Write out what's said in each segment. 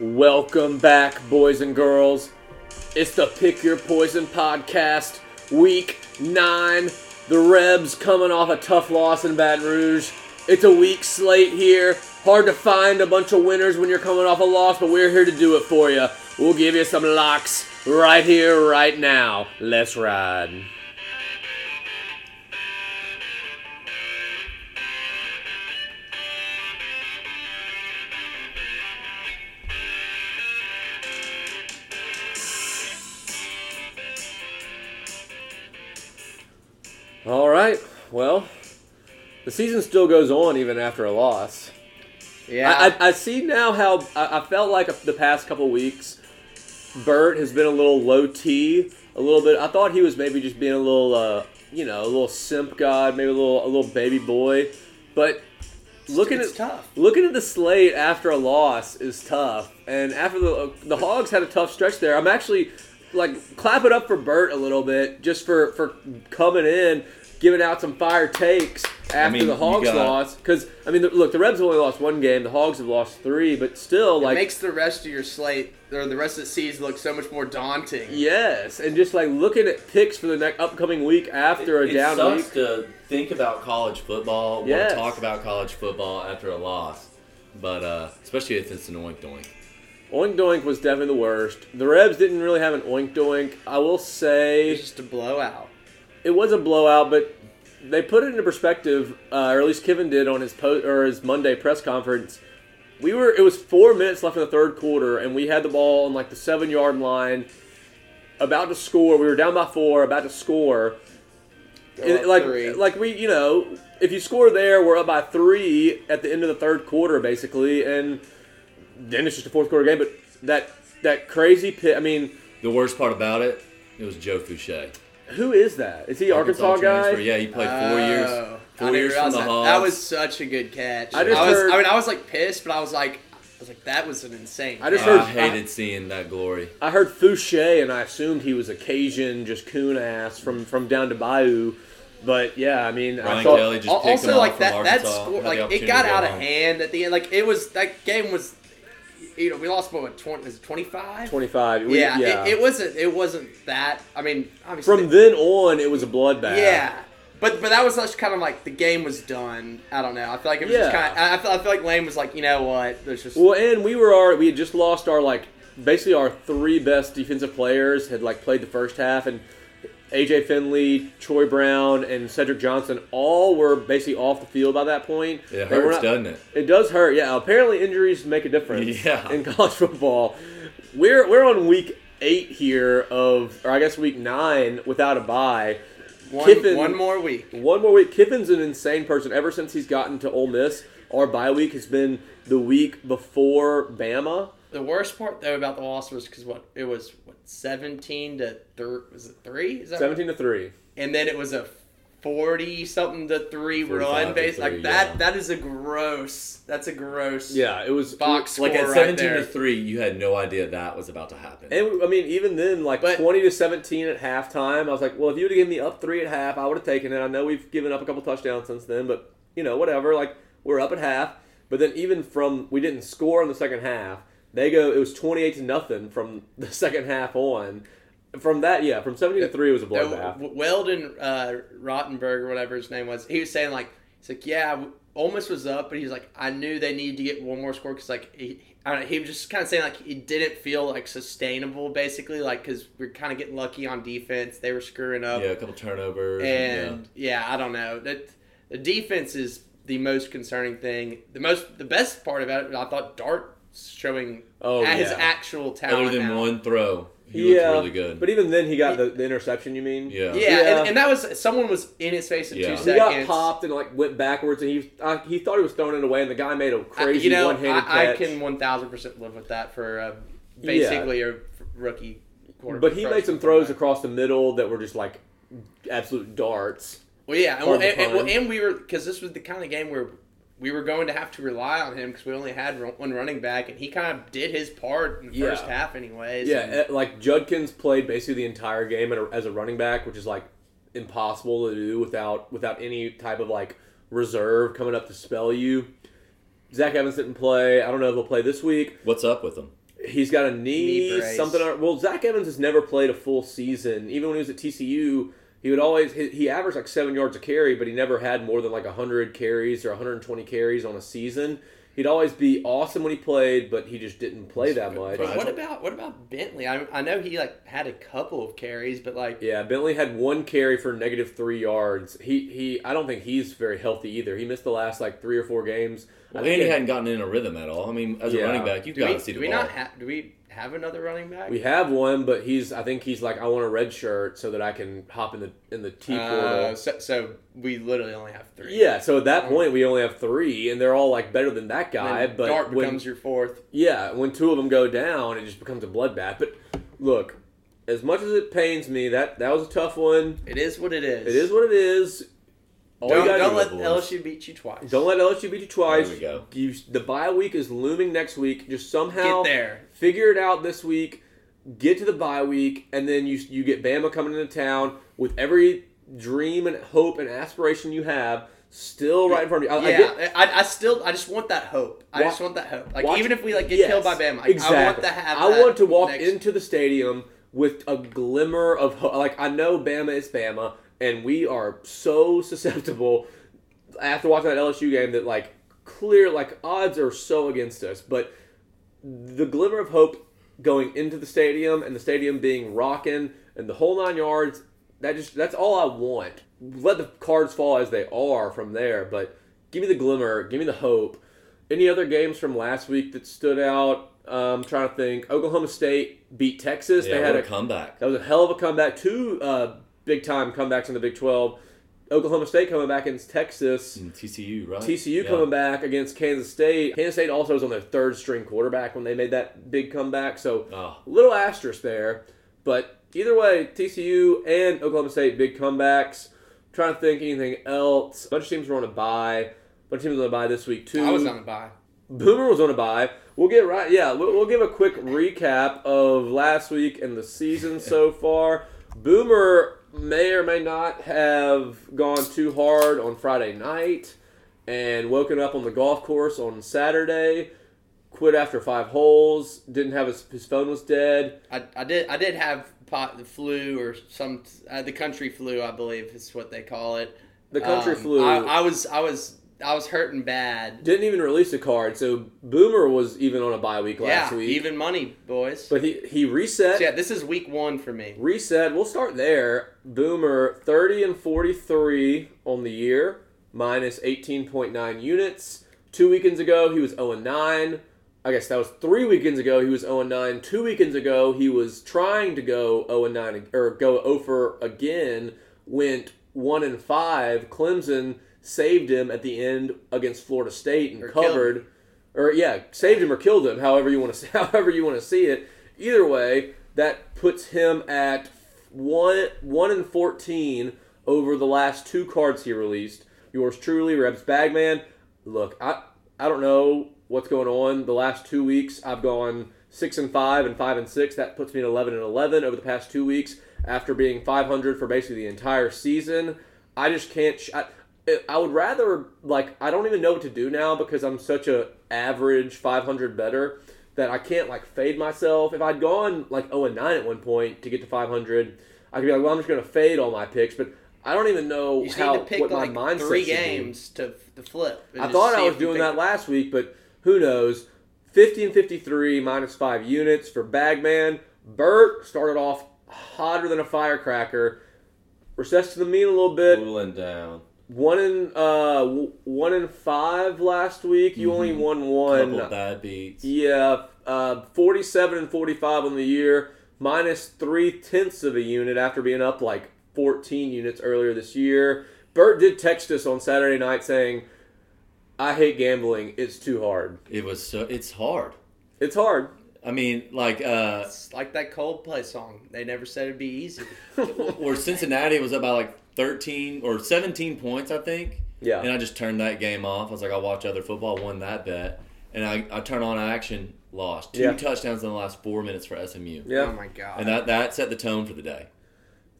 Welcome back, boys and girls. It's the Pick Your Poison podcast, week nine. The Rebs coming off a tough loss in Baton Rouge. It's a weak slate here. Hard to find a bunch of winners when you're coming off a loss, but we're here to do it for you. We'll give you some locks right here, right now. Let's ride. All right. Well, the season still goes on even after a loss. Yeah. I, I, I see now how I, I felt like the past couple weeks, Bert has been a little low T, a little bit. I thought he was maybe just being a little, uh, you know, a little simp god, maybe a little, a little baby boy. But looking it's at tough. looking at the slate after a loss is tough, and after the the Hogs had a tough stretch there, I'm actually like clap it up for Bert a little bit just for for coming in, giving out some fire takes after mean, the Hogs got- loss. Because I mean, look, the Rebs only lost one game, the Hogs have lost three, but still, it like makes the rest of your slate or the rest of the season look so much more daunting. yes, and just like looking at picks for the next upcoming week after a it down sucks week. to think about college football, want Yes. to talk about college football after a loss, but uh, especially if it's an oink doink. Oink Doink was definitely the worst. The Rebs didn't really have an Oink Doink. I will say It's just a blowout. It was a blowout, but they put it into perspective, uh, or at least Kiffin did on his po- or his Monday press conference. We were it was four minutes left in the third quarter, and we had the ball on like the seven yard line, about to score. We were down by four, about to score. Go And, like three. like we you know if you score there, we're up by three at the end of the third quarter basically, and then it's just a fourth quarter game. But that that crazy pit. I mean, The worst part about it, it was Joe Fouché. Who is that? Is he Arkansas, guy? transfer. Yeah, he played four oh, years. Oh, Four years from the that. Hogs. That was such a good catch. I just was, heard- I mean, I was like pissed, but I was like, I was like, that was an insane. I just heard- I hated seeing that glory. I heard Fouché, and I assumed he was a Cajun, just coon ass from from down to Bayou. But yeah, I mean, I thought Kelly just Al- him also, off like from that, that score, like it got out of hand at the end. Like it was that game was, you know, we lost by what twenty? Is it twenty five? twenty five. Yeah, yeah. It, it wasn't. It wasn't that. I mean, obviously, from then on, it was a bloodbath. yeah. But but that was just kind of like the game was done. I don't know. I feel like it was just Yeah. kind of. I, I feel, I feel like Lane was like, you know what? There's just Well, and we were our we had just lost our like basically our three best defensive players had like played the first half, and AJ Finley, Troy Brown, and Cedric Johnson all were basically off the field by that point. It hurts, not- doesn't it? It does hurt, yeah. Apparently, injuries make a difference Yeah. in college football. We're we're on week eight here of, or I guess week nine without a bye. one, Kiffin- one more week. One more week. Kiffin's an insane person. Ever since he's gotten to Ole Miss, our bye week has been the week before Bama. The worst part though about the loss was because what it was what seventeen to thir- was it three? Is that Seventeen to three. and then it was a forty something to three run to base three, like that. yeah. That is a gross. That's a gross. Yeah, it was Box Like score at right seventeen there. to three, you had no idea that was about to happen. And I mean, even then, like But- twenty to seventeen at halftime, I was like, well, if you would have given me up three at half, I would have taken it. I know we've given up a couple touchdowns since then, but you know, whatever. Like we're up at half, but then even from we didn't score in the second half. They go. It was twenty eight to nothing from the second half on. From that, yeah, from seventeen to three it was a No, bloodbath. W- Weldon uh, Rottenberg or whatever his name was, he was saying like, he's like, yeah, w- Ole Miss was up, but he's like, I knew they needed to get one more score because like he, I don't know, he was just kind of saying like it didn't feel like sustainable basically, like because we're kind of getting lucky on defense, they were screwing up, yeah, a couple turnovers. and yeah. I don't know that the defense is the most concerning thing. The most, the best part about it, I thought Dart showing Oh, his yeah. actual yeah. talent. Other than now. one throw, he yeah, looked really good. But even then, he got the, the interception. You mean? yeah. Yeah, Yeah. And, and that was someone was in his face in Yeah. two He He got popped and like went backwards, and he uh, he thought he was throwing it away, and the guy made a crazy you know, one-handed I, I catch. can one thousand percent live with that for uh, basically a rookie quarterback. But he made some throws quarterback. across the middle that were just like absolute darts. Well, yeah, and, and, and, and we were because this was the kind of game where we were going to have to rely on him because we only had one running back, and he kind of did his part in the Yeah. first half, anyways. Yeah, and- eh, like Judkins played basically the entire game as a running back, which is like impossible to do without without any type of like reserve coming up to spell you. Zach Evans didn't play. I don't know if he'll play this week. What's up with him? He's got a knee, Knee brace. something. Well, Zach Evans has never played a full season. Even when he was at TCU, he would always he, he averaged like seven yards a carry, but he never had more than like hundred carries or 120 carries on a season. He'd always be awesome when he played, but he just didn't play that much. Right. What about what about Bentley? I, I know he like had a couple of carries, but like Yeah, Bentley had one carry for negative three yards. He he. I don't think he's very healthy either. He missed the last like three or four games. Well, I think Andy it- hadn't gotten in a rhythm at all. I mean, as Yeah. a running back, you've got to see do the we ball. not have do we have another running back? We have one, but he's. I think he's like, I want a red shirt so that I can hop in the in the T Uh, portal. so, so we literally only have three. yeah, so at that Um, point we only have three, and they're all like better than that guy. then But Dart when becomes your fourth. yeah, when two of them go down, it just becomes a bloodbath. But look, as much as it pains me, that that was a tough one. It is what it is. It is what it is. All Don't, don't do- let boys. LSU beat you twice. don't let LSU beat you twice. There we go. You, the bye week is looming next week. Just somehow get there. Figure it out this week, get to the bye week, and then you you get Bama coming into town with every dream and hope and aspiration you have still right in front of you. I, I yeah, get- I, I, still I just want that hope. I Wa- just want that hope. Like watch- even if we like get yes, killed by Bama, like, exactly. I want to have. I want to walk next- into the stadium with a glimmer of hope. Like I know Bama is Bama, and we are so susceptible after watching that LSU game that like clear like odds are so against us, but the glimmer of hope going into the stadium and the stadium being rocking and the whole nine yards that just that's all I want. Let the cards fall as they are from there, but give me the glimmer, give me the hope. Any other games from last week that stood out? Um, trying to think. Oklahoma State beat Texas. Yeah, they had a a comeback. that was a hell of a comeback. Two uh, big time comebacks in the Big Twelve. Oklahoma State coming back against Texas. Mm, and TCU, right? TCU Yeah. coming back against Kansas State. Kansas State also was on their third string quarterback when they made that big comeback. So Oh, a little asterisk there. But either way, TCU and Oklahoma State big comebacks. trying to think anything else. A bunch of teams were on a bye. A bunch of teams were on a bye this week too. I was on a bye. Boomer was on a bye. We'll get right. Yeah, we'll, we'll give a quick recap of last week and the season so far. Boomer may or may not have gone too hard on Friday night and woken up on the golf course on Saturday. Quit after five holes. Didn't have his his phone was dead. I, I did I did have pot the flu or some uh, the country flu I believe is what they call it. The country Um, flu. I, I was I was I was hurting bad. didn't even release a card. So Boomer was even on a bye week last yeah, week. even money, boys. but he he reset. So, yeah, this is week one for me. Reset. We'll start there. Boomer 30 and 43 on the year, minus 18.9 units. Two weekends ago, he was 0 and 9. I guess that was three weekends ago. He was 0 and 9. Two weekends ago, he was trying to go 0 and 9 or go over again. Went 1 and 5. Clemson saved him at the end against Florida State and Or covered. Or yeah, saved him or killed him. However you want to however you want to see it. Either way, that puts him at one one and fourteen over the last two cards he released. Yours truly, Rebs Bagman. Look, I I don't know what's going on. The last two weeks, I've gone six and five and five and six. That puts me at eleven and eleven over the past two weeks. After being five hundred for basically the entire season, I just can't. Sh- I, I would rather like I don't even know what to do now because I'm such a average 500 better that I can't like fade myself. If I'd gone like 0 and 9 at one point to get to 500, I could be like, well, I'm just going to fade all my picks. But I don't even know You just how need to pick what like my mindset three should be. games to to flip. I thought I was doing that last week, but who knows? 50 and 53 minus five units for Bagman. Burt started off hotter than a firecracker. Recessed to the mean a little bit. cooling down. One in uh one in five last week. You only Mhm. won one. Couple bad beats. Yeah, uh, forty-seven and forty-five on the year, minus three tenths of a unit after being up like fourteen units earlier this year. Bert did text us on Saturday night saying, "I hate gambling. It's too hard. It was so. It's hard. It's hard." I mean, like, uh, It's like that Coldplay song. They never said it'd be easy. where Cincinnati was up by like 13 or 17 points, I think. Yeah. And I just turned that game off. I was like, I'll watch other football. Won that bet, and I, I turn on action, lost two Yeah. touchdowns in the last four minutes for SMU, Yeah, Oh my god. and that that set the tone for the day.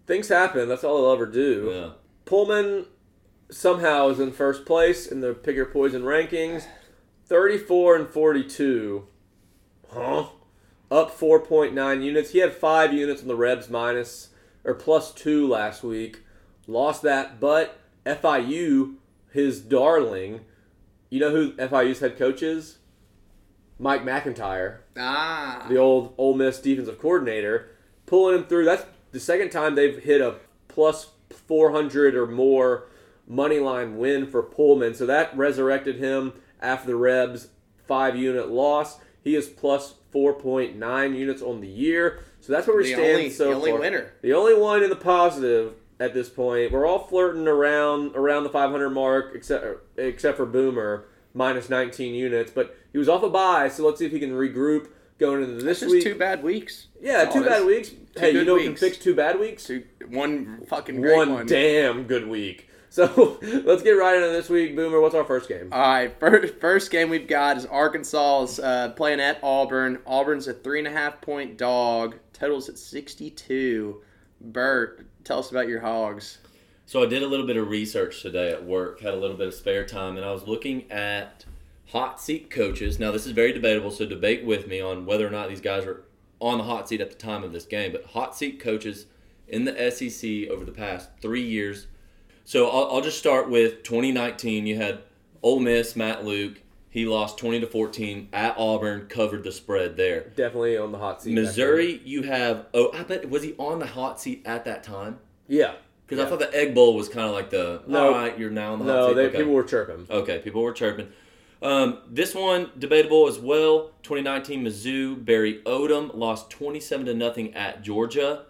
things happen. That's all they'll ever do. Yeah. Pullman somehow is in first place in the Pick Your Poison rankings, thirty-four and forty-two. Huh? up 4.9 units. He had five units on the Rebs minus or plus two last week. Lost that, but FIU, his darling, you know who FIU's head coach is? Mike MacIntyre, Ah. the old Ole Miss defensive coordinator, pulling him through. That's the second time they've hit a plus 400 or more money line win for Pullman. So that resurrected him after the Rebs five unit loss. He is plus 4.9 units on the year. So that's where we The stand only- so the only far. winner. The only one in the positive at this point. We're all flirting around around the 500 mark, except except for Boomer minus 19 units. But he was off a buy, so let's see if he can regroup going into this week. two bad weeks. yeah, That's two bad weeks. hey, you know what can fix two bad weeks? Two, one fucking one, one. damn good week. So let's get right into this week. Boomer, what's our first game? All right, first, first game we've got is Arkansas is uh, playing at Auburn. Auburn's a three and a half point dog. Totals at sixty two. Bert, tell us about your hogs. So I did a little bit of research today at work, had a little bit of spare time, and I was looking at hot seat coaches. Now this is very debatable, so debate with me on whether or not these guys are on the hot seat at the time of this game. But hot seat coaches in the SEC over the past three years. So I'll, I'll just start with 2019. You had Ole Miss, Matt Luke. He lost 20 to 14 at Auburn, covered the spread there. Definitely on the hot seat. Missouri, you have oh, I bet was he on the hot seat at that time? Yeah. Because I thought the Egg Bowl was kind of like the No. all right, you're now on the hot No, seat. they, okay. people were chirping. okay, people were chirping. Um, this one debatable as well. 2019 Mizzou Barry Odom lost 27 to nothing at Georgia.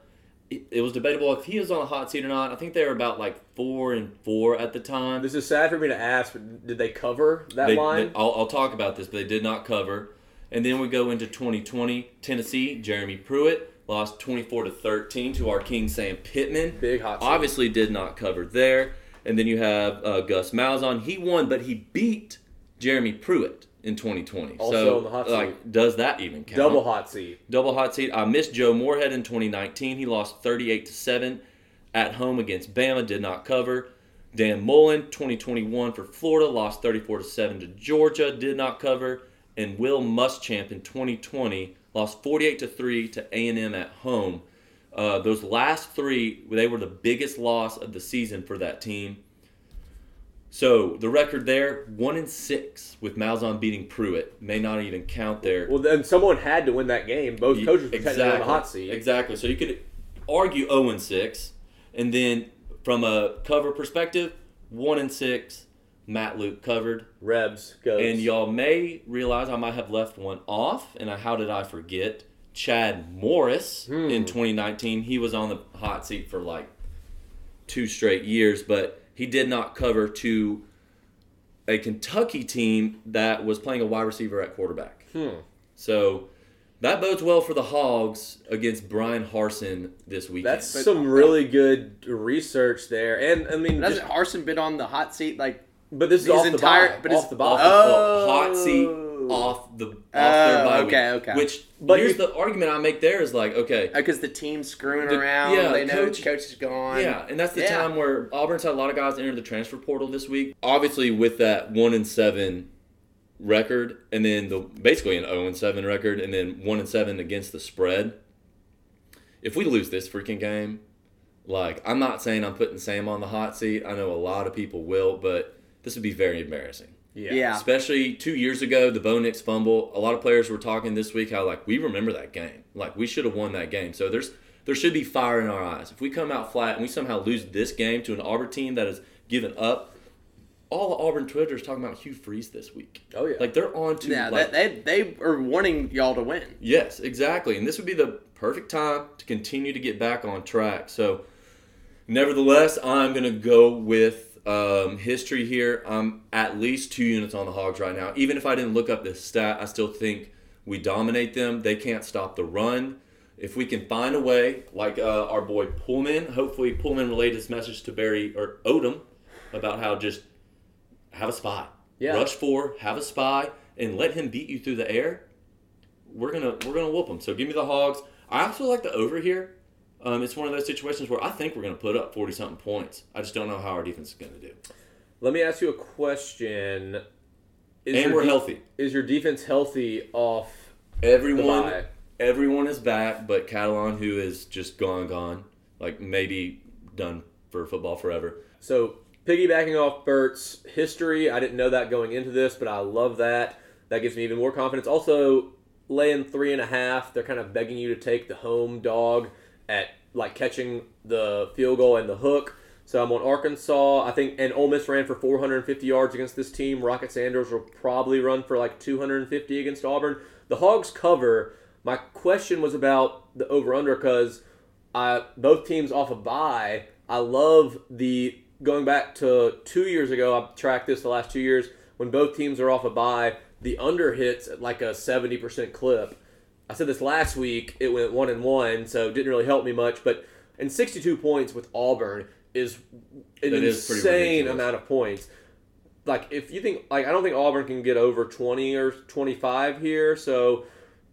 It, it was debatable if he was on the hot seat or not. I think they were about like four and four at the time. This is sad for me to ask, but did they cover that They- line? they- I'll, I'll talk about this, but they did not cover. And then we go into 2020 Tennessee. Jeremy Pruitt lost 24 to 13 to our King Sam Pittman. Big hot seat. Obviously, did not cover there. And then you have uh, Gus Malzahn. He won, but he beat Jeremy Pruitt in 2020. Also so, on the hot like, does that even count? Double hot seat. double hot seat. I missed Joe Moorhead in 2019. He lost 38 to 7 at home against Bama, did not cover. Dan Mullen, 2021 for Florida, lost 34 to 7 to Georgia, did not cover. And Will Muschamp in 2020 lost 48 to 3 to A&M at home. Uh, those last three, they were the biggest loss of the season for that team. So the record there, one in six with Malzahn beating Pruitt, may not even count there. Well, then someone had to win that game. Both coaches were technically on the hot seat. Exactly. So you could argue 0 and 6, and then from a cover perspective, 1 and 6, Matt Luke covered. Rebs goes. And y'all may realize I might have left one off, and I, how did I forget? Chad Morris Hmm. in 2019. He was on the hot seat for like two straight years, but he did not cover to a Kentucky team that was playing a wide receiver at quarterback. Hmm. So that bodes well for the Hogs against Bryan Harsin this weekend. That's some really good research there. And I mean, Hasn't Harsin been on the hot seat like but this is his off the entire- bye. but off his- the bye. off, Oh. the hot seat off the off oh, their Oh, bye okay, week. okay. Which But here's you- the argument I make there is like, okay, oh, because the team's screwing The- around. yeah, they the know coach- coach is gone. yeah, and that's the Yeah. time where Auburn's had a lot of guys enter the transfer portal this week. Obviously, with that one and seven record, and then the basically an zero and seven record, and then one and seven against the spread. If we lose this freaking game, like I'm not saying I'm putting Sam on the hot seat. I know a lot of people will, but this would be very embarrassing. Yeah. Yeah. Especially two years ago, the Bo Nix fumble. A lot of players were talking this week how like we remember that game. Like we should have won that game. So there's there should be fire in our eyes. If we come out flat and we somehow lose this game to an Auburn team that has given up, all of Auburn Twitter is talking about Hugh Freeze this week. Oh yeah. Like they're on to Yeah, like, they, they they are wanting y'all to win. Yes, exactly. And this would be the perfect time to continue to get back on track. So, nevertheless, I'm going to go with um, history here. I'm at least two units on the Hogs right now. Even if I didn't look up this stat, I still think we dominate them. They can't stop the run. If we can find a way, like uh, our boy Pullman, hopefully Pullman relayed his message to Barry or Odom about how just have a spy. Yeah. Rush four, have a spy, and let him beat you through the air we're gonna we're gonna whoop them. So give me the Hogs. I also like the over here. Um, it's one of those situations where I think we're gonna put up forty something points. I just don't know how our defense is gonna do. Let me ask you a question. Is and your we're de- healthy. Is your defense healthy off Everyone everyone is back, but Catalon, who is just gone, gone, like maybe done for football forever. So piggybacking off Bert's history, I didn't know that going into this, but I love that. That gives me even more confidence. Also, laying three and a half, they're kind of begging you to take the home dog at like catching the field goal and the hook. So I'm on Arkansas. I think, and Ole Miss ran for 450 yards against this team. Rocket Sanders will probably run for like 250 against Auburn. The Hogs cover. My question was about the over under because I both teams off a bye. I love the going back to two years ago. I've tracked this the last two years when both teams are off a bye. The under hits at like a 70% clip. I said this last week. It went one and one, so it didn't really help me much. But and 62 points with Auburn is an That is pretty insane ridiculous. amount of points. Like if you think like I don't think Auburn can get over 20 or 25 here. So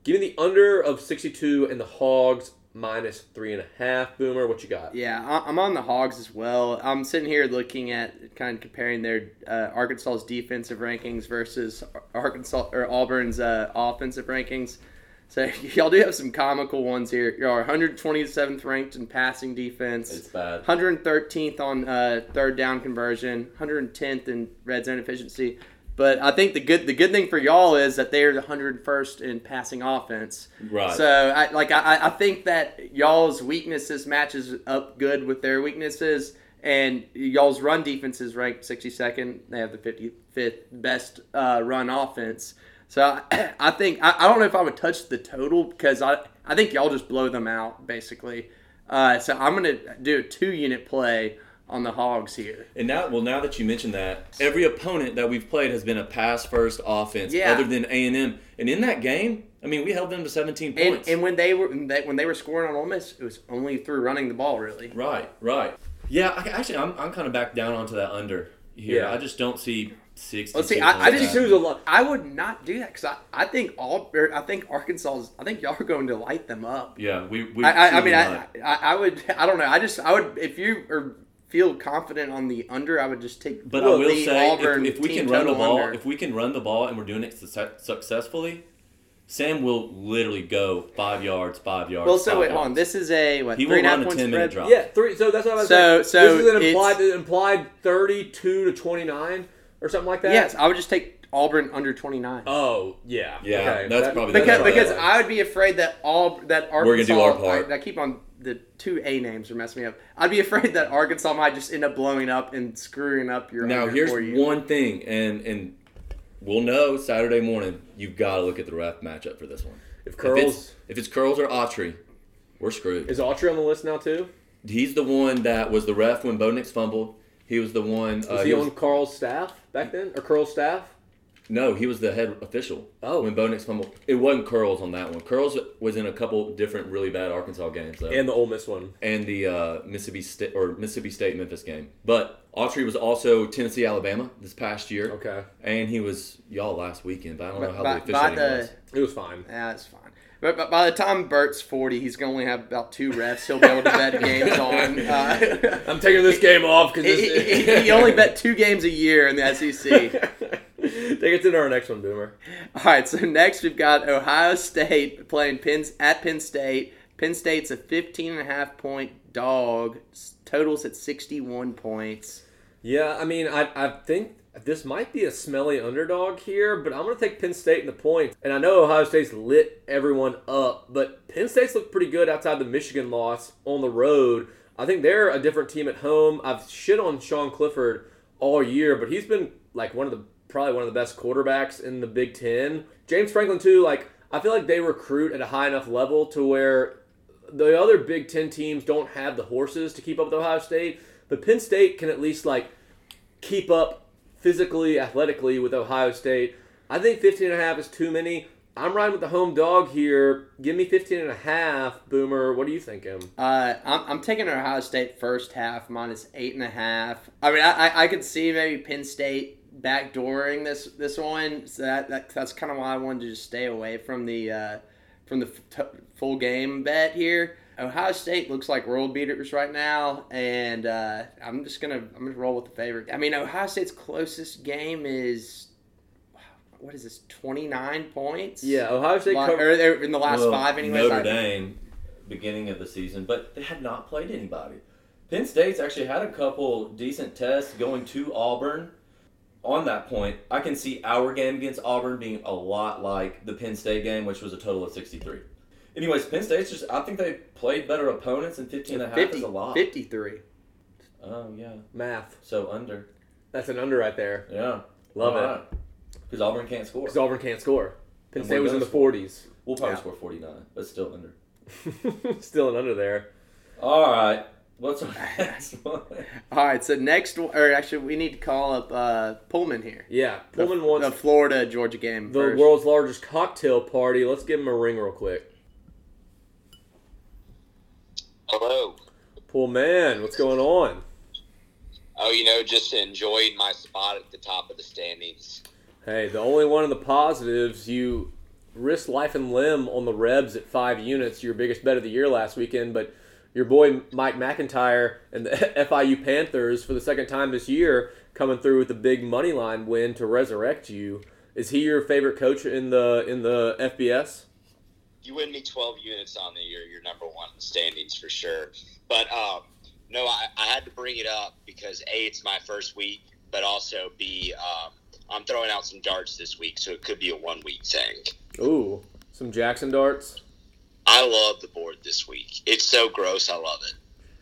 give me the under of 62 and the Hogs minus three and a half. Boomer, what you got? Yeah, I- I'm on the Hogs as well. I'm sitting here looking at kind of comparing their uh, Arkansas's defensive rankings versus Arkansas or Auburn's uh, offensive rankings. So y'all do have some comical ones here. Y'all are 127th ranked in passing defense. It's bad. 113th on uh, third down conversion, 110th in red zone efficiency. But I think the good the good thing for y'all is that they are the 101st in passing offense. Right. So I like I, I think that y'all's weaknesses matches up good with their weaknesses, and y'all's run defense is ranked 62nd. They have the 55th best uh, run offense. So I, I think I, I don't know if I would touch the total because I I think y'all just blow them out basically. Uh, so I'm gonna do a two unit play on the Hogs here. And now, well, now that you mentioned that, every opponent that we've played has been a pass first offense, Yeah. other than A and M. And in that game, I mean, we held them to 17 points. and when they were when they, when they were scoring on Ole Miss, it was only through running the ball really. right, right. Yeah, I, actually, I'm, I'm kind of back down onto that under here. Yeah. I just don't see 60. Let's see, I- I just- 62 is a lot. I would not do that because I, I think all er, I think Arkansas is, I think y'all are going to light them up. Yeah, we. we I, I, I mean I. I I would I don't know I just I would if you are feel confident on the under I would just take But the I will say, Auburn if, if we can run the ball, under. if we can run the ball, and we're doing it success- successfully, Sam will literally go five yards, five yards. well so wait hold on this is a what He three will and half run a point 10 minute spread drop. Yeah, three. So that's what I was So- saying. so this is an it's- implied an implied 32 to 29 or something like that. yes I would just take Auburn under twenty nine. Oh yeah. Yeah, Okay. that's That- probably- because that's because right. I would be afraid that all that Arkansas. We're gonna do our part. I, I keep on the two A names are messing me up. I'd be afraid that Arkansas might just end up blowing up and screwing up your. Now here's for you. one thing, and and we'll know Saturday morning. You've got to look at the ref matchup for this one. If If Curls it's, if it's Curls or Autry, we're screwed. is Autry on the list now too? He's the one that was the ref when Bo Nix fumbled. He was the one. Uh, Was he he was- on Carl's staff back then, or Curl's staff? no, he was the head official. Oh. when Bo Nix fumbled, it wasn't Curls on that one. Curls was in a couple different really bad Arkansas games though. And the Ole Miss one. and the uh, Mississippi State or Mississippi State Memphis game. But Autry was also Tennessee Alabama this past year. Okay. And he was y'all last weekend, but I don't know how by, the by officiating the was. It was fine. Yeah, that's fine. But, but by the time Bert's 40, he's going to only have about two refs he'll be able to bet games on. Uh, I'm taking this game off because he, he- he only bet two games a year in the SEC. Take it to our next one, Boomer. All right, so next we've got Ohio State playing Penn, at Penn State. Penn State's a 15 and a half point dog. Totals at 61 points. Yeah, I mean, I, I think this might be a smelly underdog here, but I'm going to take Penn State in the points. And I know Ohio State's lit everyone up, but Penn State's looked pretty good outside the Michigan loss on the road. I think they're a different team at home. I've shit on Sean Clifford all year, but he's been like one of the probably one of the best quarterbacks in the Big Ten. James Franklin too. Like I feel like they recruit at a high enough level to where the other Big Ten teams don't have the horses to keep up with Ohio State, but Penn State can at least like keep up physically, athletically with Ohio State. I think 15 and a half is too many. I'm riding with the home dog here. Give me 15 and a half, Boomer. What are you thinking? Uh, I'm, I'm taking Ohio State first half minus eight and a half. I mean, I, I, I could see maybe Penn State backdooring this this one. So that, that that's kind of why I wanted to just stay away from the uh, from the f- t- full game bet here. Ohio State looks like world beaters right now, and uh, I'm just gonna I'm gonna roll with the favorite. I mean, Ohio State's closest game is what is this? Twenty nine points. Yeah, Ohio State. Li- co- or in the last Well, five, anyways. Notre I- Dame, beginning of the season, but they had not played anybody. Penn State's actually had a couple decent tests going to Auburn. On that point, I can see our game against Auburn being a lot like the Penn State game, which was a total of 63. Anyways, Penn State's just, I think they played better opponents, and 15 and a half 50, is a lot. 53. Oh, yeah. math. So under. That's an under right there. Yeah. Love it. Because Auburn can't score. Because Auburn can't score. Penn And State was in the score. 40s. We'll probably Yeah. score 49, but still under. Still an under there. All right. What's our next one? All right, so next, one- or actually, we need to call up uh, Pullman here. Yeah, The- Pullman wants the Florida Georgia game. the first. world's largest cocktail party. Let's give him a ring real quick. Hello. Poor man, what's going on? Oh, you know, just enjoying my spot at the top of the standings. Hey, the only one of the positives, you risked life and limb on the Rebs at five units, your biggest bet of the year last weekend, but your boy Mike MacIntyre and the FIU Panthers for the second time this year coming through with a big money line win to resurrect you. Is he your favorite coach in the in the FBS? You win me 12 units on the year. You're number one in the standings for sure. But um, no, I, I had to bring it up because A, it's my first week, but also B, um, I'm throwing out some darts this week, so it could be a one week thing. Ooh, some Jackson darts. I love the board this week. It's so gross. I love it.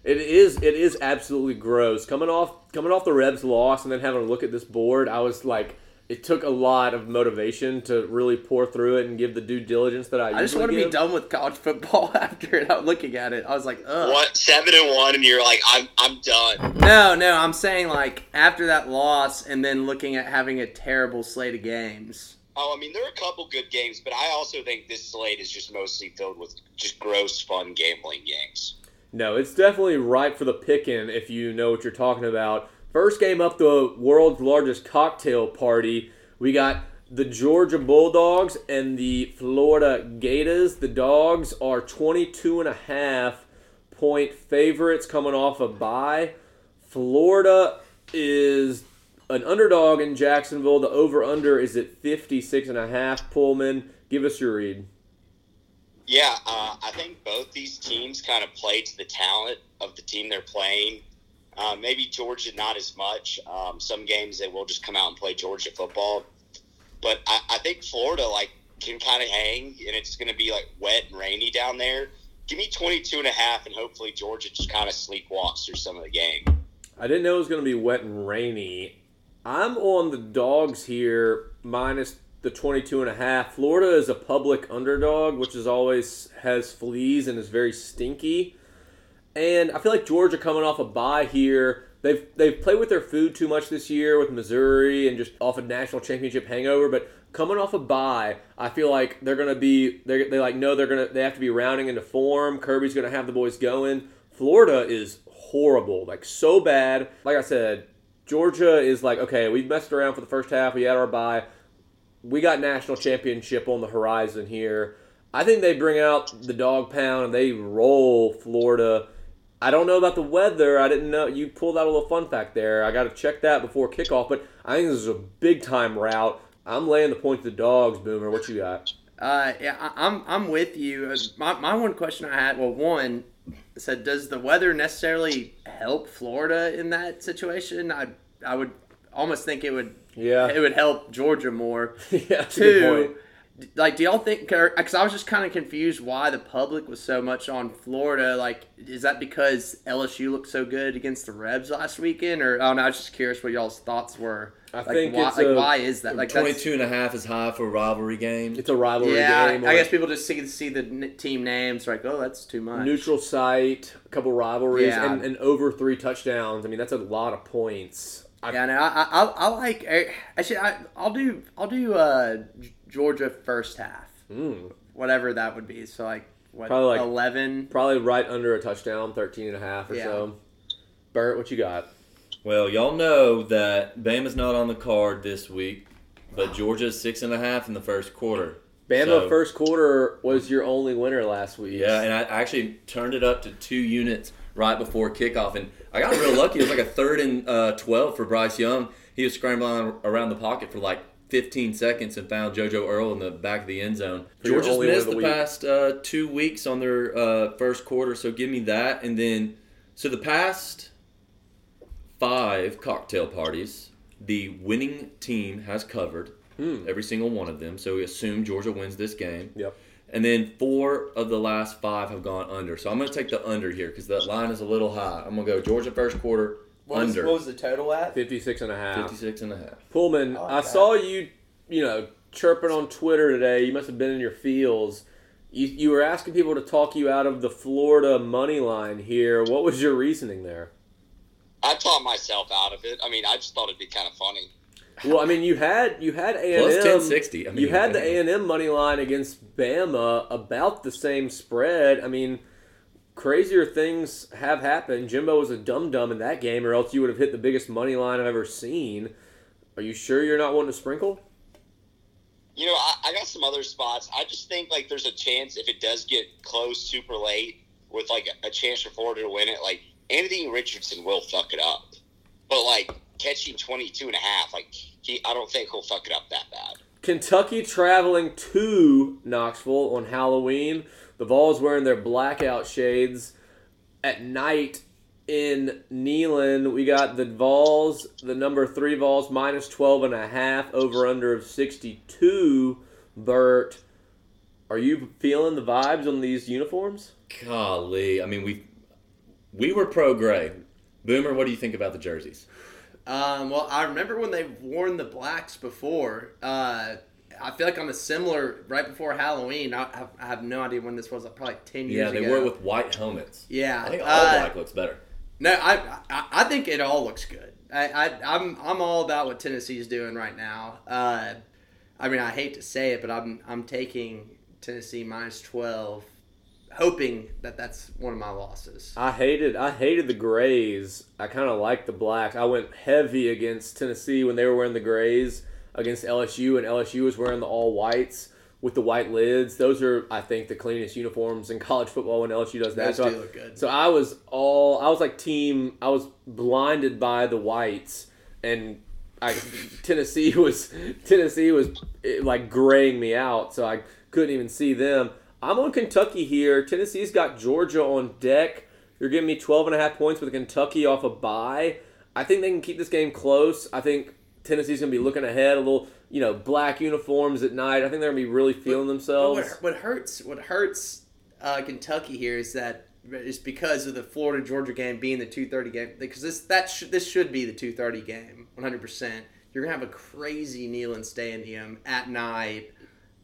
It is it is absolutely gross. Coming off coming off the Rebs loss and then having a look at this board, I was like it took a lot of motivation to really pour through it and give the due diligence that I, I just want to be done with college football after it. I'm looking at it. I was like, ugh. What seven and one, and you're like, I'm I'm done. No, no, I'm saying like after that loss and then looking at having a terrible slate of games. Oh, I mean, there are a couple good games, but I also think this slate is just mostly filled with just gross, fun gambling games. No, it's definitely ripe for the picking if you know what you're talking about. First game up the world's largest cocktail party. We got the Georgia Bulldogs and the Florida Gators. The Dogs are 22 and a half point favorites coming off a bye. Florida is an underdog in Jacksonville. The over under is at 56 and a half. Pullman, give us your read. Yeah, uh, I think both these teams kind of play to the talent of the team they're playing. Uh, maybe Georgia not as much. Um, some games they will just come out and play Georgia football, but I, I think Florida like can kind of hang, and it's going to be like wet and rainy down there. Give me 22 and a half, and hopefully Georgia just kind of sleepwalks through some of the game. I didn't know it was going to be wet and rainy. I'm on the dogs here, minus the 22 and a half. Florida is a public underdog, which is always has fleas and is very stinky. And I feel like Georgia coming off a bye here. They've they've played with their food too much this year with Missouri and just off a national championship hangover. But coming off a bye, I feel like they're gonna be they they like know they're gonna they have to be rounding into form. Kirby's gonna have the boys going. Florida is horrible, like so bad. Like I said, Georgia is like okay, we messed around for the first half. We had our bye. We got national championship on the horizon here. I think they bring out the dog pound and they roll Florida. I don't know about the weather. I didn't know you pulled out a little fun fact there. I got to check that before kickoff, but I think this is a big time route. I'm laying the point to the dogs, Boomer. What you got? Uh, yeah, I, I'm I'm with you. Uh, My, my one question I had, well, one said, does the weather necessarily help Florida in that situation? I I would almost think it would Yeah, it would help Georgia more. yeah, Two, like, do y'all think? Because I was just kind of confused why the public was so much on Florida. Like, is that because LSU looked so good against the Rebs last weekend, or I don't know? I was just curious what y'all's thoughts were. I like, think why, it's like a- why is that? Like, that's- 22 and a half is high for a rivalry game. It's a rivalry yeah, game. I like guess people just see see the n- team names, like, oh, that's too much. neutral site, a couple rivalries, Yeah. and, and over three touchdowns. I mean, that's a lot of points. I, Yeah, no, I, I, I like. Actually, I, I'll do. I'll do uh, G- Georgia first half, mm, whatever that would be. So like what? Probably like- eleven. probably right under a touchdown, 13 and a half or Yeah. so. Bert, what you got? Well, y'all know that Bama's not on the card this week, but Georgia's six and a half in the first quarter. Bama So- first quarter was your only winner last week. Yeah, and I actually turned it up to two units right before kickoff, and I got real lucky. It was like a third and uh, twelve for Bryce Young. He was scrambling around the pocket for like 15 seconds and found JoJo Earle in the back of the end zone. Georgia's missed the, the past uh, two weeks on their uh, first quarter, so give me that. And then, so the past five cocktail parties, the winning team has covered Hmm. every single one of them. So we assume Georgia wins this game. Yep. And then four of the last five have gone under. So I'm going to take the under here because that line is a little high. I'm going to go Georgia first quarter What was, under what was the total at? 56 and a half. 56 and a half. Pullman, oh, I like I that. saw you, you know, chirping on Twitter today. You must have been in your feels. You, you were asking people to talk you out of the Florida money line here. What was your reasoning there? I taught myself out of it. I mean, I just thought it'd be kind of funny. Well, I mean, you had you had A Plus and M. 1060. I mean, You had the A and M money line against Bama about the same spread. I mean, crazier things have happened. Jimbo was a dum dum in that game, or else you would have hit the biggest money line I've ever seen. Are you sure you're not wanting to sprinkle? You know, I, I got some other spots. I just think like there's a chance if it does get close super late with like a, a chance for Florida to win it, like Anthony Richardson will fuck it up. But like catching 22 and a half, like he, I don't think he'll fuck it up that bad. Kentucky traveling to Knoxville on Halloween. The Vols wearing their blackout shades. At night in Neyland, we got the Vols, the number three Vols, minus 12 and a half, over under of 62. Bert, are you feeling the vibes on these uniforms? Golly. I mean, we we were pro gray. Boomer, what do you think about the jerseys? Um, well, I remember when they've worn the blacks before. Uh, I feel like I'm a similar right before Halloween. I, have- I have no idea when this was. Like probably ten years ago. Yeah, they ago. wore it with white helmets. Yeah, I think all uh, black looks better. No, I, I I think it all looks good. I, I I'm I'm all about what Tennessee's doing right now. Uh, I mean, I hate to say it, but I'm I'm taking Tennessee minus twelve, hoping that that's one of my losses. I hated I hated the grays. I kind of like the black. I went heavy against Tennessee when they were wearing the grays against LSU, and LSU was wearing the all whites with the white lids. Those are, I think, the cleanest uniforms in college football when LSU does that. Those so, do I, look good. so I was all I was like team. I was blinded by the whites, and I Tennessee was Tennessee was eh, like graying me out, so I couldn't even see them. I'm on Kentucky here. Tennessee's got Georgia on deck. You're giving me 12 and a half points with Kentucky off a bye. I think they can keep this game close. I think Tennessee's going to be looking ahead a little, you know, black uniforms at night. I think they're going to be really feeling But themselves. what, what hurts what hurts uh, Kentucky here is that it's because of the Florida Georgia game being the two thirty game because this that sh- this should be the two thirty game one hundred percent. You're gonna have a crazy Neyland Stadium at night,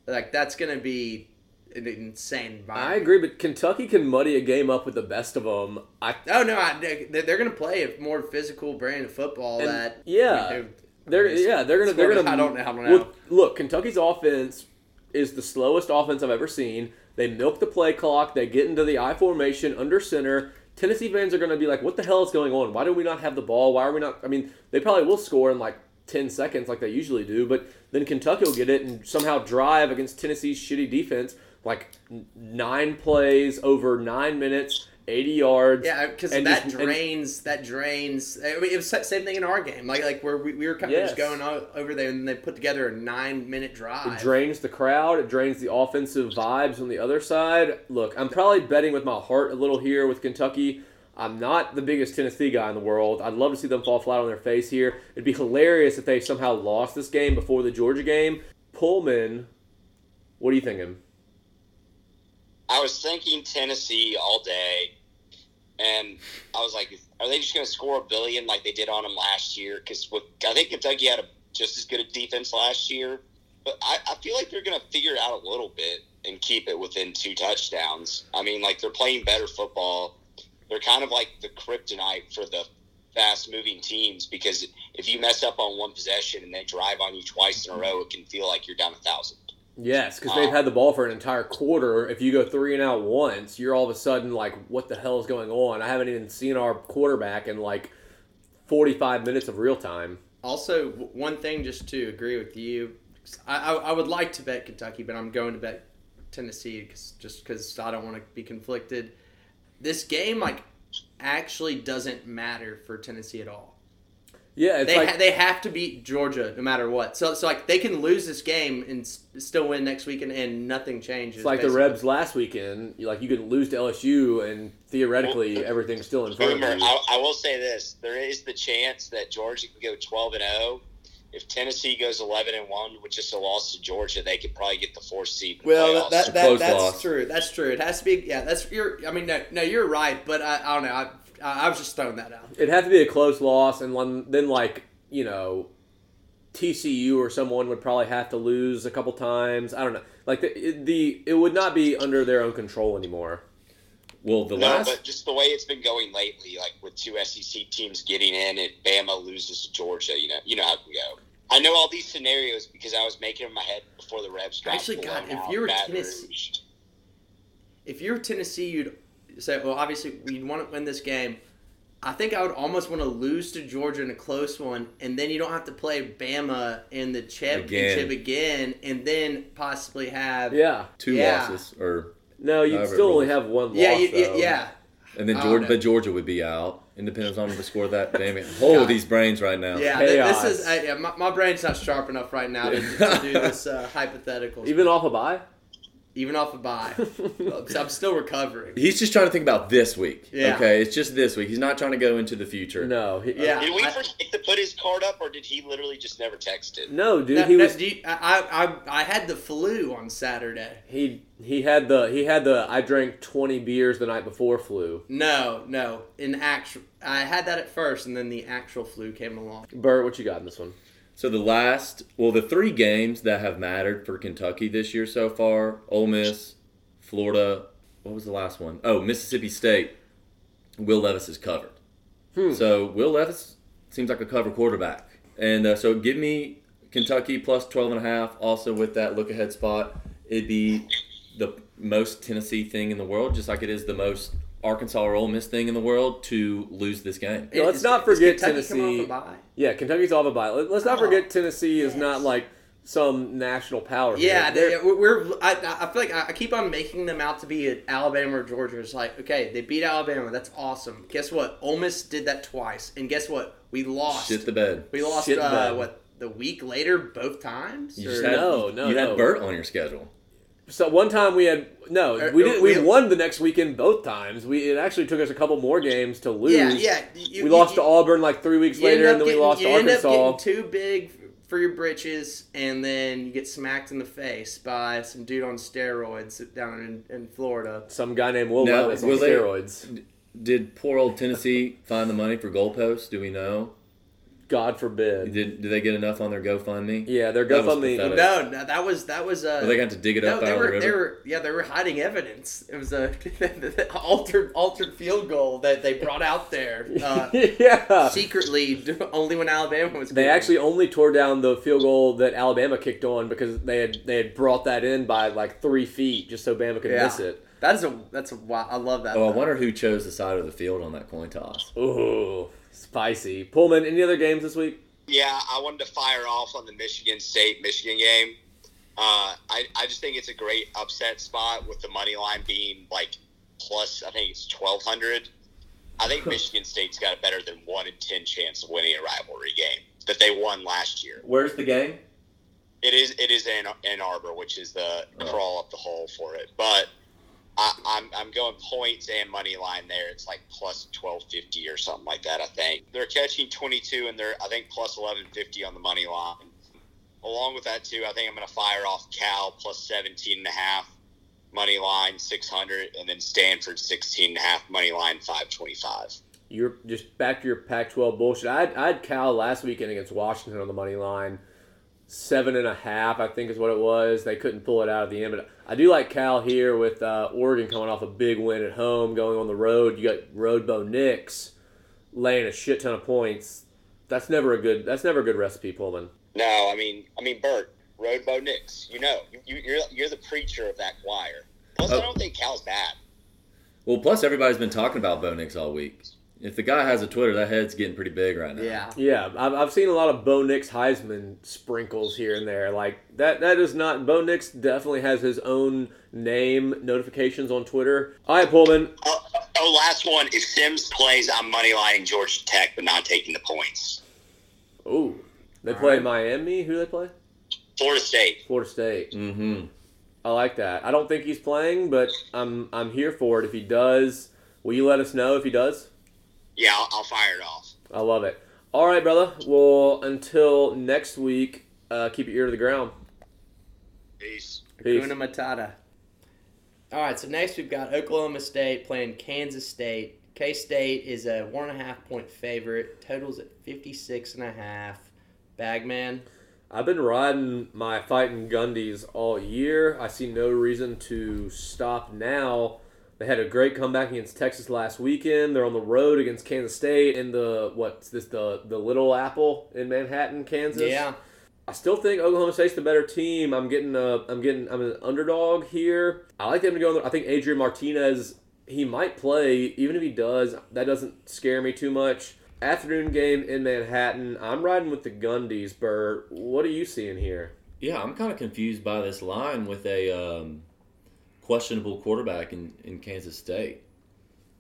like that's gonna be an insane vibe. I agree, but Kentucky can muddy a game up with the best of them. I Oh no, I, they- they're going to play a more physical brand of football. And- that yeah. you know, They're yeah, they're gonna they're gonna. I don't know. I don't know. Look, look, Kentucky's offense is the slowest offense I've ever seen. They milk the play clock. They get into the I formation under center. Tennessee fans are going to be like, "What the hell is going on? Why do we not have the ball? Why are we not?" I mean, they probably will score in like ten seconds, like they usually do. But then Kentucky will get it and somehow drive against Tennessee's shitty defense, like n- nine plays over nine minutes, eighty yards. Yeah, because that just- and- drains. that drains. I mean, it was the same thing in our game. Like, like where we, we were kind of Yes. just going o- over there, and they put together a nine-minute drive. It drains the crowd. It drains the offensive vibes on the other side. Look, I'm probably betting with my heart a little here with Kentucky. I'm not the biggest Tennessee guy in the world. I'd love to see them fall flat on their face here. It'd be hilarious if they somehow lost this game before the Georgia game. Pullman, what are you thinking? I was thinking Tennessee all day, and I was like, are they just going to score a billion like they did on them last year? Because I think Kentucky had a, just as good a defense last year, but I, I feel like they're going to figure it out a little bit and keep it within two touchdowns. I mean, like they're playing better football. They're kind of like the kryptonite for the fast moving teams because if you mess up on one possession and they drive on you twice in a row, it can feel like you're down a thousand. Yes, because they've um, had the ball for an entire quarter. If you go three and out once, you're all of a sudden like, what the hell is going on? I haven't even seen our quarterback in like 45 minutes of real time. Also, one thing just to agree with you, I, I, I would like to bet Kentucky, but I'm going to bet Tennessee 'cause- just because I don't want to be conflicted. This game, like, actually doesn't matter for Tennessee at all. Yeah, it's they like ha- they have to beat Georgia no matter what. So so like they can lose this game and s- still win next weekend and nothing changes. it's like the. Rebs last weekend. Like you can lose to LSU and theoretically everything's still in front Boomer, of you. I, I will say this: there is the chance that Georgia can go twelve and zero. If Tennessee goes eleven and one with just a loss to Georgia, they could probably get the fourth seed. In Well, playoffs. that, that, that's loss. true. That's true. It has to be. Yeah, that's you're. I mean, no, no, you're right. But I, I don't know. I, I I was just throwing that out. It'd have to be a close loss, and one, then like you know, TCU or someone would probably have to lose a couple times. I don't know. Like the it, the it would not be under their own control anymore. Well, the no, last but just the way it's been going lately, like with two SEC teams getting in, and Bama loses to Georgia. You know, you know how it can go. I know all these scenarios because I was making them in my head before the Rebs got Actually, God, if you were Baton Tennessee- If you're Tennessee, you'd say, well, obviously we'd want to win this game. I think I would almost want to lose to Georgia in a close one, and then you don't have to play Bama in the championship again, and then possibly have Yeah. two Yeah. losses, or No, you'd still only have one yeah, loss. you, you- yeah. and then Oh, Georgia, but Georgia would be out. It depends on the score of that game. Oh, God. these brains right now. Yeah, Chaos. this is uh, yeah, my, my brain's not sharp enough right now to, to do this uh, hypothetical. Even off a bye. Even off a bye, I'm still recovering. He's just trying to think about this week. Yeah. Okay, it's just this week. He's not trying to go into the future. No. He, Yeah. Did we I- forget to put his card up, or did he literally just never text it? No, dude. No, he no, was. do you- I, I I had the flu on Saturday. He he had the he had the I drank twenty beers the night before flu. No, no. In actual, I had that at first, and then the actual flu came along. Bert, what you got in this one? So the last, well, the three games that have mattered for Kentucky this year so far: Ole Miss, Florida. What was the last one? Oh, Mississippi State. Will Levis is covered. Hmm. So Will Levis seems like a cover quarterback, and uh, so give me Kentucky plus 12 and a half. Also with that look ahead spot, it'd be the most Tennessee thing in the world, just like it is the most Arkansas or Ole Miss thing in the world to lose this game. Yeah, let's Is- not forget Kentucky coming Tennessee. off a bye? Yeah, Kentucky's off a bye. Let- Let's not Oh, forget Tennessee is not like some national power. Yeah, here. they, we're. we're I, I feel like I I keep on making them out to be at Alabama or Georgia. It's like, okay, they beat Alabama. That's awesome. Guess what? Ole Miss did that twice, and guess what? We lost. Shit the bed. we lost. Uh, bed. what the week later, both times. You Or- had, No, no, you no. had Burt on your schedule. So one time we had no, Uh, we did. We we- won the next weekend both times. We it actually took us a couple more games to lose. yeah, yeah. You, we you- lost you- to Auburn like three weeks you later, and up then we getting- lost to you end up Arkansas. getting too big for your britches, and then you get smacked in the face by some dude on steroids down in, in Florida. Some guy named Will Now, Levis on will they- steroids. Did poor old Tennessee find the money for goalposts? Do we know? God forbid. Did did they get enough on their GoFundMe? Yeah, their That was GoFundMe. pathetic. No, no, that was that was uh, Are they going to dig it No, up they out were, of the they river? were, yeah, they were hiding evidence. It was a altered, altered field goal that they brought out there uh, yeah. secretly, only when Alabama was. They actually only tore down the field goal that Alabama kicked on because they had they had brought that in by like three feet just so Bama could Yeah. miss it. That is a that's a wow. I love that. Oh, I though. wonder who chose the side of the field on that coin toss. Ooh, spicy. Pullman, any other games this week? Yeah, I wanted to fire off on the Michigan State Michigan game. Uh, I, I just think it's a great upset spot with the money line being like plus, I think it's 1,200. I think Michigan State's got a better than 1 in 10 chance of winning a rivalry game that they won last year. Where's the game? It is it is in Ann Arbor, which is the Oh. crawl up the hole for it. But I, I'm I'm going points and money line there. It's like plus twelve fifty or something like that. I think they're catching twenty two, and they're I think plus eleven fifty on the money line. Along with that too, I think I'm going to fire off Cal plus 17 and a half money line six hundred, and then Stanford 16 and a half money line five twenty five. You're just back to your Pac-12 bullshit. I had, I had Cal last weekend against Washington on the money line, seven and a half, I think is what it was. They couldn't pull it out at the end, but I do like Cal here with uh, Oregon coming off a big win at home, going on the road. You got Road Bo Nix laying a shit ton of points. That's never a good. That's never a good recipe, Pullman. No, I mean, I mean, Bert, Road Bo Nix. You know, you, you're you're the preacher of that choir. Plus, Oh. I don't think Cal's bad. Well, plus everybody's been talking about Bo Nix all week. If the guy has a Twitter, that head's getting pretty big right now. Yeah. Yeah, I've, I've seen a lot of Bo Nix Heisman sprinkles here and there. Like that. That is not. Bo Nix definitely has his own name notifications on Twitter. All right, Pullman. Oh, oh, last one. If Sims plays, I'm money lining Georgia Tech, but not taking the points. Ooh, they play Miami. Who do they play? Florida State. Florida State. Mm-hmm. I like that. I don't think he's playing, but I'm I'm here for it. If he does, will you let us know if he does? Yeah, I'll, I'll fire it off. I love it. All right, brother. Well, until next week, uh, keep your ear to the ground. Peace. Peace. Hakuna Matata. All right, so next we've got Oklahoma State playing Kansas State. K State is a one and a half point favorite. Totals at 56 and a half. Bagman. I've been riding my fighting Gundies all year. I see no reason to stop now. They had a great comeback against Texas last weekend. They're on the road against Kansas State in the what's this the the Little Apple in Manhattan, Kansas. Yeah. I still think Oklahoma State's the better team. I'm getting a, I'm getting I'm an underdog here. I like them to go. I think Adrian Martinez he might play. Even if he does, that doesn't scare me too much. Afternoon game in Manhattan. I'm riding with the Gundies. Bert, what are you seeing here? Yeah, I'm kind of confused by this line with a um, questionable quarterback in, in Kansas State.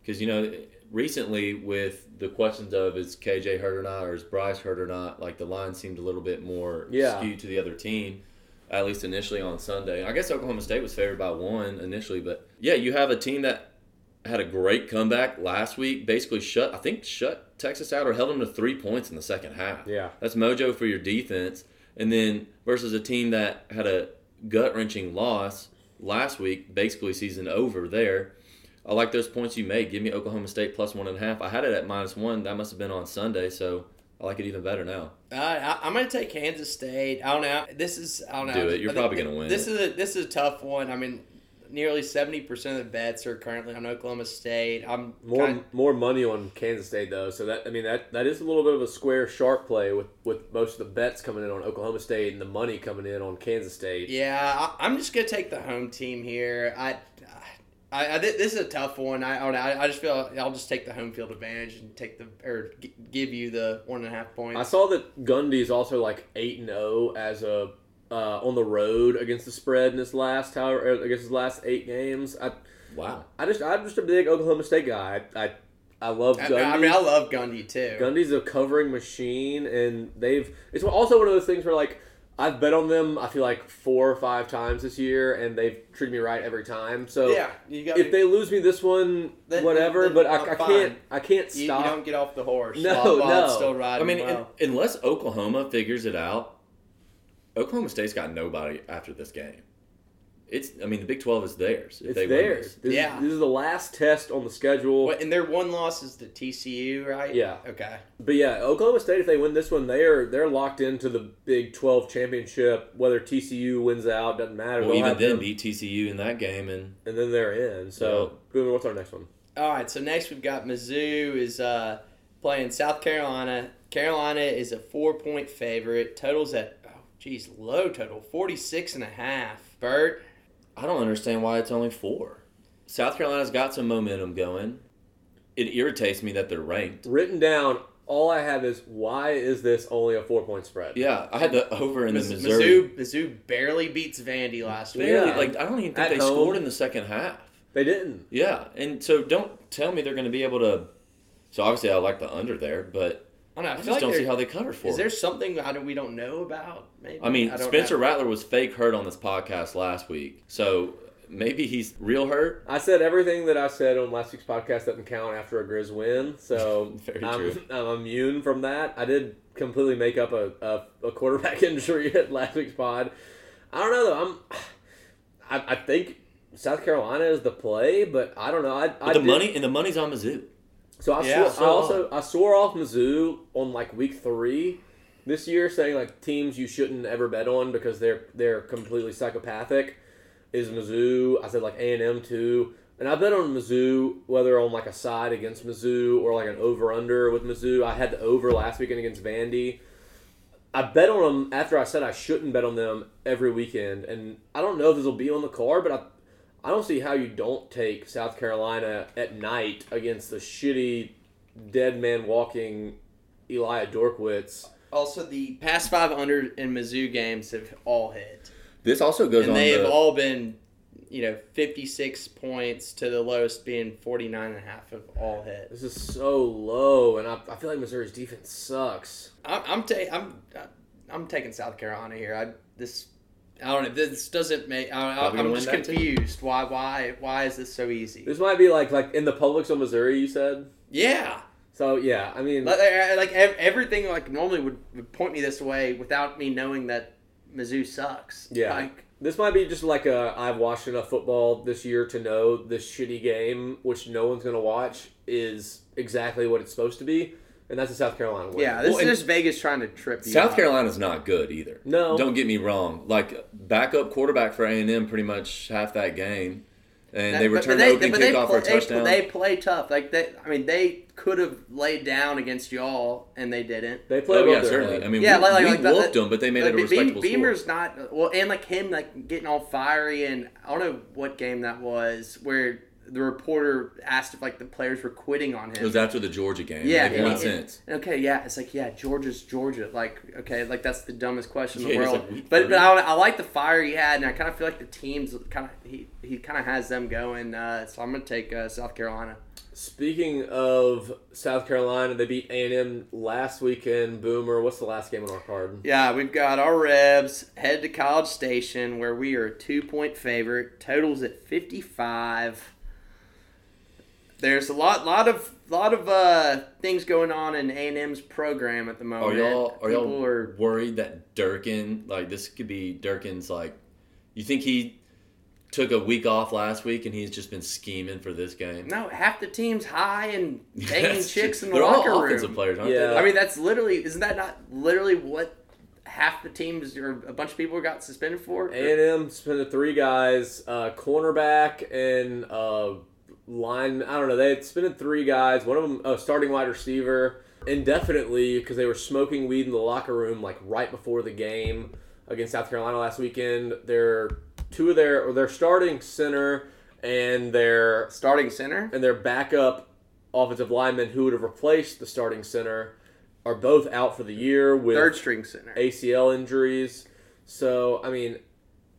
Because, you know, recently with the questions of is KJ hurt or not, or is Bryce hurt or not, like the line seemed a little bit more Yeah. skewed to the other team, at least initially on Sunday. I guess Oklahoma State was favored by one initially, but yeah, you have a team that had a great comeback last week, basically shut, I think, shut Texas out or held them to three points in the second half. Yeah. That's mojo for your defense. And then versus a team that had a gut wrenching loss last week, basically season over there. I like those points you made. Give me Oklahoma State plus one and a half. I had it at minus one. That must have been on Sunday, so I like it even better now. Uh, I, I'm going to take Kansas State. I don't know. This is I don't know. Do it. You're probably gonna win This it. is a, this is a tough one. I mean, nearly 70 percent of the bets are currently on Oklahoma State. I'm More kind- more money on Kansas State though, so that I mean that that is a little bit of a square sharp play with with most of the bets coming in on Oklahoma State and the money coming in on Kansas State. Yeah, I, I'm just gonna take the home team here. I, I, I thi- this is a tough one. I, I, don't know. I I just feel I'll just take the home field advantage and take the or g- give you the one and a half points. I saw that Gundy's also like eight and zero as a uh, on the road against the spread in his last however er, against his last eight games. I Wow. I just I'm just a big Oklahoma State guy. I I, I love I, Gundy. I mean, I love Gundy too. Gundy's a covering machine, and they've. It's also one of those things where like I've bet on them. I feel like four or five times this year, and they've treated me right every time. So yeah, you got. if they lose me this one, Then- whatever. then but I, I'm I fine. can't. I can't you, you don't get off the horse. No, while, while no. still riding. I mean, well. un- unless Oklahoma figures it out, Oklahoma State's got nobody after this game. It's. I mean, the Big Twelve is theirs. If it's they win theirs. this. This, Yeah. is, this is the last test on the schedule. What, and their one loss is to TCU, right? Yeah. Okay. But yeah, Oklahoma State, if they win this one, they're they're locked into the Big Twelve championship. Whether TCU wins out doesn't matter. Well, They'll even then, them, beat TCU in that game, and and then they're in. So, Boomer, what's our next one? All right, so next we've got Mizzou is uh, playing South Carolina. Carolina is a four point favorite. Totals at geez, low total 46 and a half. Bert, I don't understand why it's only four. South Carolina's got some momentum going. It irritates me that they're ranked. Written down, all I have is why is this only a four point spread? Yeah, I had the over in the Miz- Missouri. Mizzou, Mizzou barely beats Vandy last week. Barely, Yeah. like I don't even think At they home. scored in the second half. They didn't. Yeah, and so don't tell me they're going to be able to. So obviously, I like the under there, but I don't know. I, I feel just like don't see how they cover four. Is there something I don't, we don't know about? Maybe. I mean, don't Spencer know. Rattler was fake hurt on this podcast last week, so maybe he's real hurt. I said everything that I said on last week's podcast doesn't count after a Grizz win, so Very I'm, true. I'm immune from that. I did completely make up a, a, a quarterback injury at last week's pod. I don't know though. I'm I, I think South Carolina is the play, but I don't know. I, I the did- money and the money's on Mizzou. So I, Yeah, swore, so I also I swore off Mizzou on like week three this year, saying like teams you shouldn't ever bet on because they're they're completely psychopathic. Is Mizzou? I said like A and M too, and I bet on Mizzou whether on like a side against Mizzou or like an over under with Mizzou. I had the over last weekend against Vandy. I bet on them after I said I shouldn't bet on them every weekend, and I don't know if this will be on the card, but I I don't see how you don't take South Carolina at night against the shitty dead man walking Eli Dorkwitz. Also, the past five under in Mizzou games have all hit, This also goes and on they the. have all been you know 56 points to the lowest being 49 and a half of all hit. This is so low, and I, I feel like Missouri's defense sucks. I'm I'm, ta- I'm I'm taking South Carolina here. I this I don't know. This doesn't make. I, I'm just too. confused. Why why why is this so easy? This might be like like in the Publix of Missouri. You said Yeah. so. Yeah, I mean, Like, like like, everything like normally would, would point me this way without me knowing that Mizzou sucks. Yeah. Like This might be just like a I've watched enough football this year to know this shitty game, which no one's gonna watch, is exactly what it's supposed to be, and that's a South Carolina win. yeah, this Well, is just Vegas trying to trip you. South up. Carolina's not good either. No. Don't get me wrong. Like backup quarterback for A and M, pretty much half that game, and they But- but returned they- the opening but they kickoff for a play- they- touchdown. They play tough. Like they, I mean, they could have laid down against y'all, and they didn't. they played. oh yeah, certainly. head. I mean, Yeah, we, like- like- we like that- whooped them, but they made it a Like, Be- respectable score. Beamer's not well, and like him, like getting all fiery, and I don't know what game that was where the reporter asked if like the players were quitting on him. It was after the Georgia game. Yeah, it made one sense. Okay, yeah, it's like yeah, Georgia's Georgia. Like okay, like that's the dumbest question in the world. like, but but I, I like the fire he had, and I kind of feel like the teams kind of he he kind of has them going. Uh, so I'm gonna take uh, South Carolina. Speaking of South Carolina, they beat A and M last weekend. Boomer, what's the last game on our card? Yeah, we've got our Rebs head to College Station where we are a two point favorite. Totals at 55. There's a lot, lot of, lot of uh, things going on in A and M's program at the moment. Are moment. y'all are y'all are worried that Durkin like this could be Durkin's like? You think he took a week off last week and he's just been scheming for this game? no half the team's high and banging That's chicks true. in the They're locker all room. offensive players, aren't Yeah. they? I mean, that's literally isn't that not literally what half the teams or a bunch of people got suspended for? A and M suspended three guys, uh, cornerback and uh, line. I don't know. They had suspended three guys. One of them, a starting wide receiver, indefinitely because they were smoking weed in the locker room like right before the game against South Carolina last weekend. Their two of their or their starting center and their Starting center. and their backup offensive linemen who would have replaced the starting center are both out for the year with Third string center. ACL injuries. So I mean,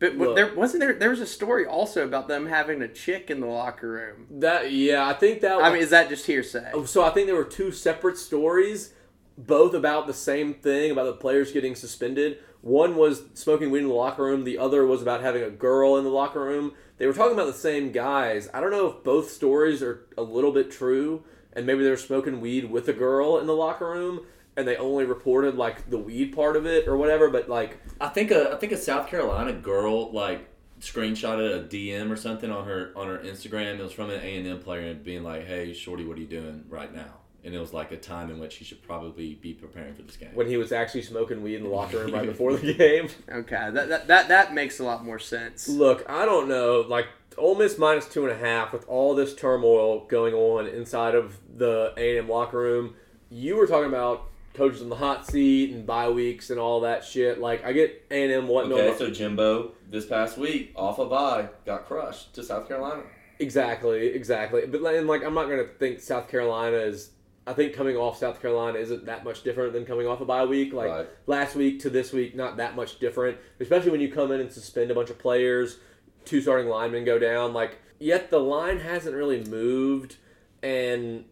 But Look. there wasn't there. There was a story also about them having a chick in the locker room. that yeah, I think that. I mean, is that just hearsay? Oh, so I think there were two separate stories, both about the same thing about the players getting suspended. One was smoking weed in the locker room. The other was about having a girl in the locker room. They were talking about the same guys. I don't know if both stories are a little bit true, and maybe they were smoking weed with a girl in the locker room, and they only reported like the weed part of it or whatever. But like, I think a I think a South Carolina girl like screenshotted a DM or something on her on her Instagram. It was from an A and M player and being like, "Hey, shorty, what are you doing right now?" And it was like a time in which he should probably be preparing for this game. when he was actually smoking weed in the locker room right before the game. Okay, that, that that that makes a lot more sense. Look, I don't know. Like Ole Miss minus two and a half with all this turmoil going on inside of the A and M locker room. You were talking about coaches in the hot seat and bye weeks and all that shit. Like I get A and M wanting Okay, so Jimbo this past week off a bye got crushed to South Carolina. exactly, exactly. But like, and like I'm not gonna think South Carolina is. I think coming off South Carolina isn't that much different than coming off a bye week. Like Right. last week to this week, not that much different. Especially when you come in and suspend a bunch of players, two starting linemen go down. Like yet the line hasn't really moved, and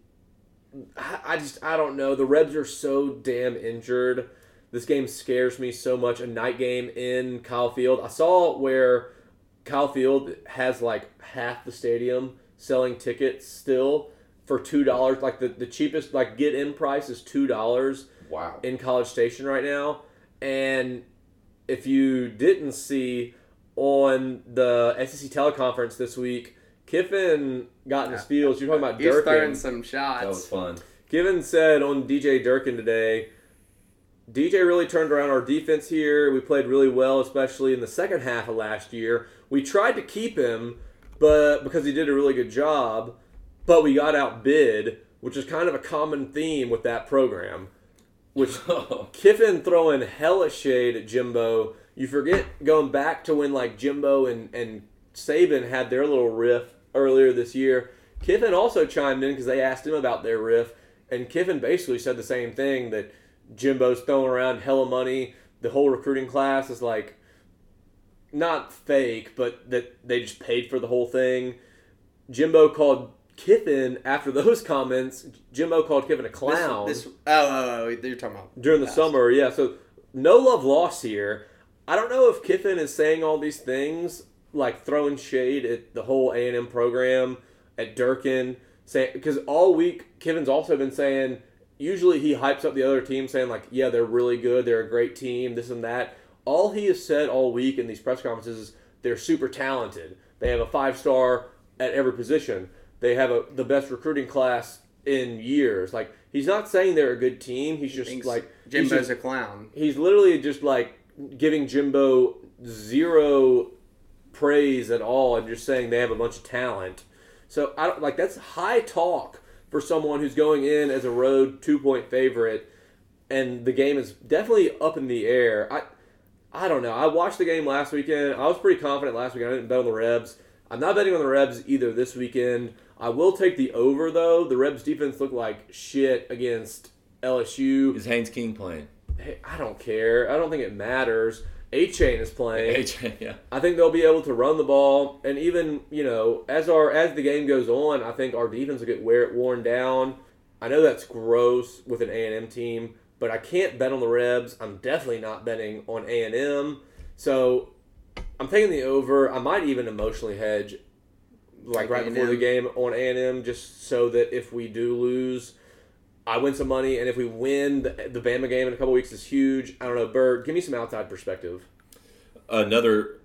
I, just I don't know. The Rebs are so damn injured. This game scares me so much. A night game in Kyle Field. I saw where Kyle Field has like half the stadium selling tickets still for two dollars. Like the, the cheapest like get in price is two dollars Wow. in College Station right now. And if you didn't see on the SEC teleconference this week, Kiffin got in his feels. You're talking about He's throwing Durkin. some shots. That was fun. Kiffin said on DJ Durkin today, DJ really turned around our defense here. We played really well, especially in the second half of last year. We tried to keep him, but because he did a really good job, but we got outbid, which is kind of a common theme with that program. Which oh. Kiffin throwing hella shade at Jimbo. You forget going back to when like Jimbo and, and Saban had their little riff earlier this year. Kiffin also chimed in because they asked him about their riff, and Kiffin basically said the same thing that Jimbo's throwing around hella money. The whole recruiting class is like not fake, but that they just paid for the whole thing. Jimbo called Kiffin after those comments. Jimbo called Kiffin a clown This, this, oh, oh, oh, you're talking about during the past. summer. Yeah, so no love lost here. I don't know if Kiffin is saying all these things like throwing shade at the whole A and M program at Durkin, saying because all week Kiffin's also been saying. Usually he hypes up the other team, saying like, "Yeah, they're really good. They're a great team. This and that." All he has said all week in these press conferences is they're super talented. They have a five star at every position. They have a the best recruiting class in years. Like he's not saying they're a good team. He's just Thinks like Jimbo's just- a clown. he's literally just like giving Jimbo zero praise at all and just saying they have a bunch of talent. So I don't like that's high talk for someone who's going in as a road two point favorite and the game is definitely up in the air. I I don't know. I watched the game last weekend. I was pretty confident last weekend. I didn't bet on the Rebs. I'm not betting on the Rebs either this weekend. I will take the over though. The Rebs defense looked like shit against LSU. Is Haynes King playing? Hey, I don't care. I don't think it matters. A Chain is playing. AJ, yeah. I think they'll be able to run the ball, and even you know, as our as the game goes on, I think our defense will get wear, worn down. I know that's gross with an A and M team, but I can't bet on the Rebs. I'm definitely not betting on A and M. So I'm taking the over. I might even emotionally hedge, like Like right before the A&M? game on A and M, just so that if we do lose, I win some money, and if we win, the, the Bama game in a couple weeks is huge. I don't know, Bert. Give me some outside perspective. Another,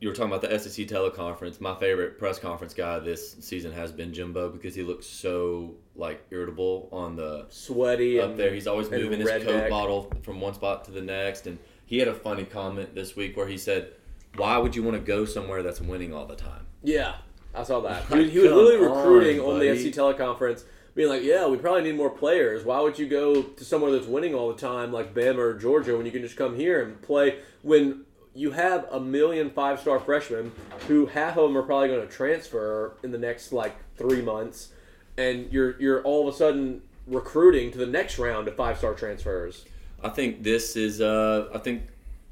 you were talking about the SEC teleconference. My favorite press conference guy this season has been Jimbo because he looks so like irritable on the Sweaty up and there. He's always moving his. Coke bottle from one spot to the next. And he had a funny comment this week where he said, "Why would you want to go somewhere that's winning all the time?" Yeah, I saw that. Like, He, was literally recruiting on, the buddy. SC teleconference, being like, "Yeah, we probably need more players. Why would you go to somewhere that's winning all the time, like Bama or Georgia, when you can just come here and play when." You have a million five star freshmen who half of them are probably going to transfer in the next like three months, and you're you're all of a sudden recruiting to the next round of five star transfers. I think this is. Uh, I think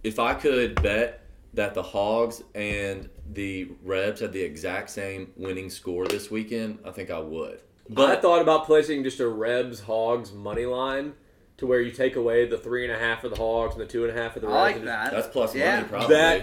if I could bet that the Hogs and the Rebs had the exact same winning score this weekend, I think I would. I thought about placing just a Rebs Hogs money line to where you take away the three and a half of the Hogs and the two and a half of the I Rebs. like and just- that. that's plus Yeah. money, probably. That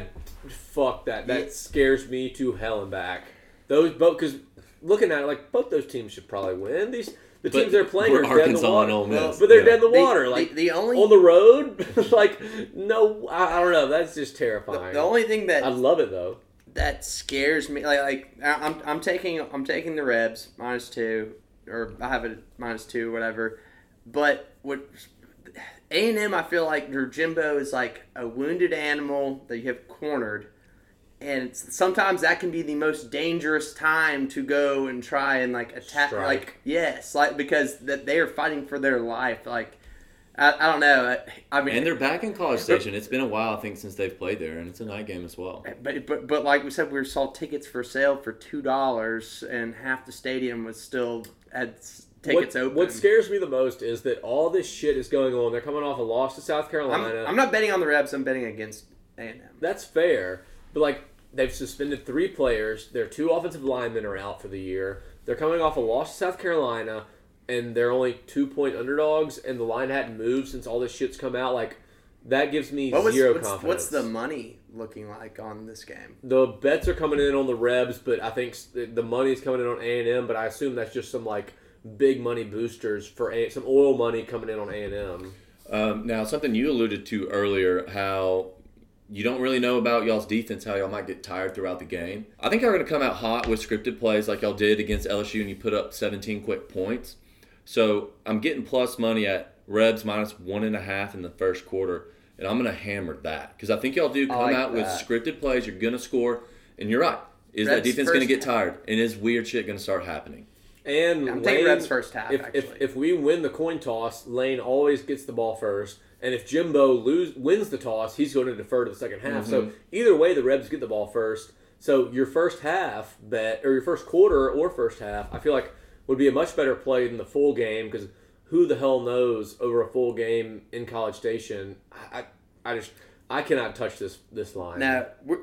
fuck that. That Yeah. scares me to hell and back. Those both because looking at it, like both those teams should probably win. These the But teams they're playing we're are dead in the Arkansas water. and Ole Miss, but they're yeah. dead in the The- water. the- like the only- on the road, like no, I, I don't know. That's just the, terrifying. the only thing that I love it though. That scares me like like I'm I'm taking I'm taking the Rebs minus two or I have it minus two whatever, but what A and M I feel like their Jimbo is like a wounded animal that you have cornered, and it's, sometimes that can be the most dangerous time to go and try and like attack Strike. like yes like because that they are fighting for their life like. I, I don't know. I, I mean, And they're back in College Station. It's been a while, I think, since they've played there, and it's a night game as well. Eh, but, but but like we said, we saw tickets for sale for two dollars, and half the stadium was still had s- tickets what, open. What scares me the most is that all this shit is going on. They're coming off a loss to South I'm, Carolina. I'm not betting on the Rebs. I'm betting against A and M. That's fair, but like they've suspended three players. Their two offensive linemen are out for the year. They're coming off a loss to South Carolina, and they're only two point underdogs. And the line hadn't moved since all this shit's come out. Like that gives me What was zero what's, confidence. what's the money looking like on this game? the bets are coming in on the Rebs, but I think s- the money's coming in on A and M. But I assume that's just some like big money boosters for a, some oil money coming in on A and M. Um, now, something you alluded to earlier, how you don't really know about y'all's defense, how y'all might get tired throughout the game. I think y'all are going to come out hot with scripted plays like y'all did against LSU, and you put up 17 quick points. So I'm getting plus money at Rebs minus one and a half in the first quarter, and I'm going to hammer that because I think y'all do come like out with scripted plays. You're going to score, and you're right. Is that defense going to get tired, and is weird shit going to start happening? And I'm taking Lane- Rebs first half, If, if if we win the coin toss, Lane always gets the ball first, and if Jimbo lose wins the toss, he's going to defer to the second half. Mm-hmm. So either way, the Rebs get the ball first. So your first half bet or your first quarter or first half, I feel like would be a much better play than the full game because who the hell knows over a full game in College Station? I I, I just I cannot touch this this line. Now, we're,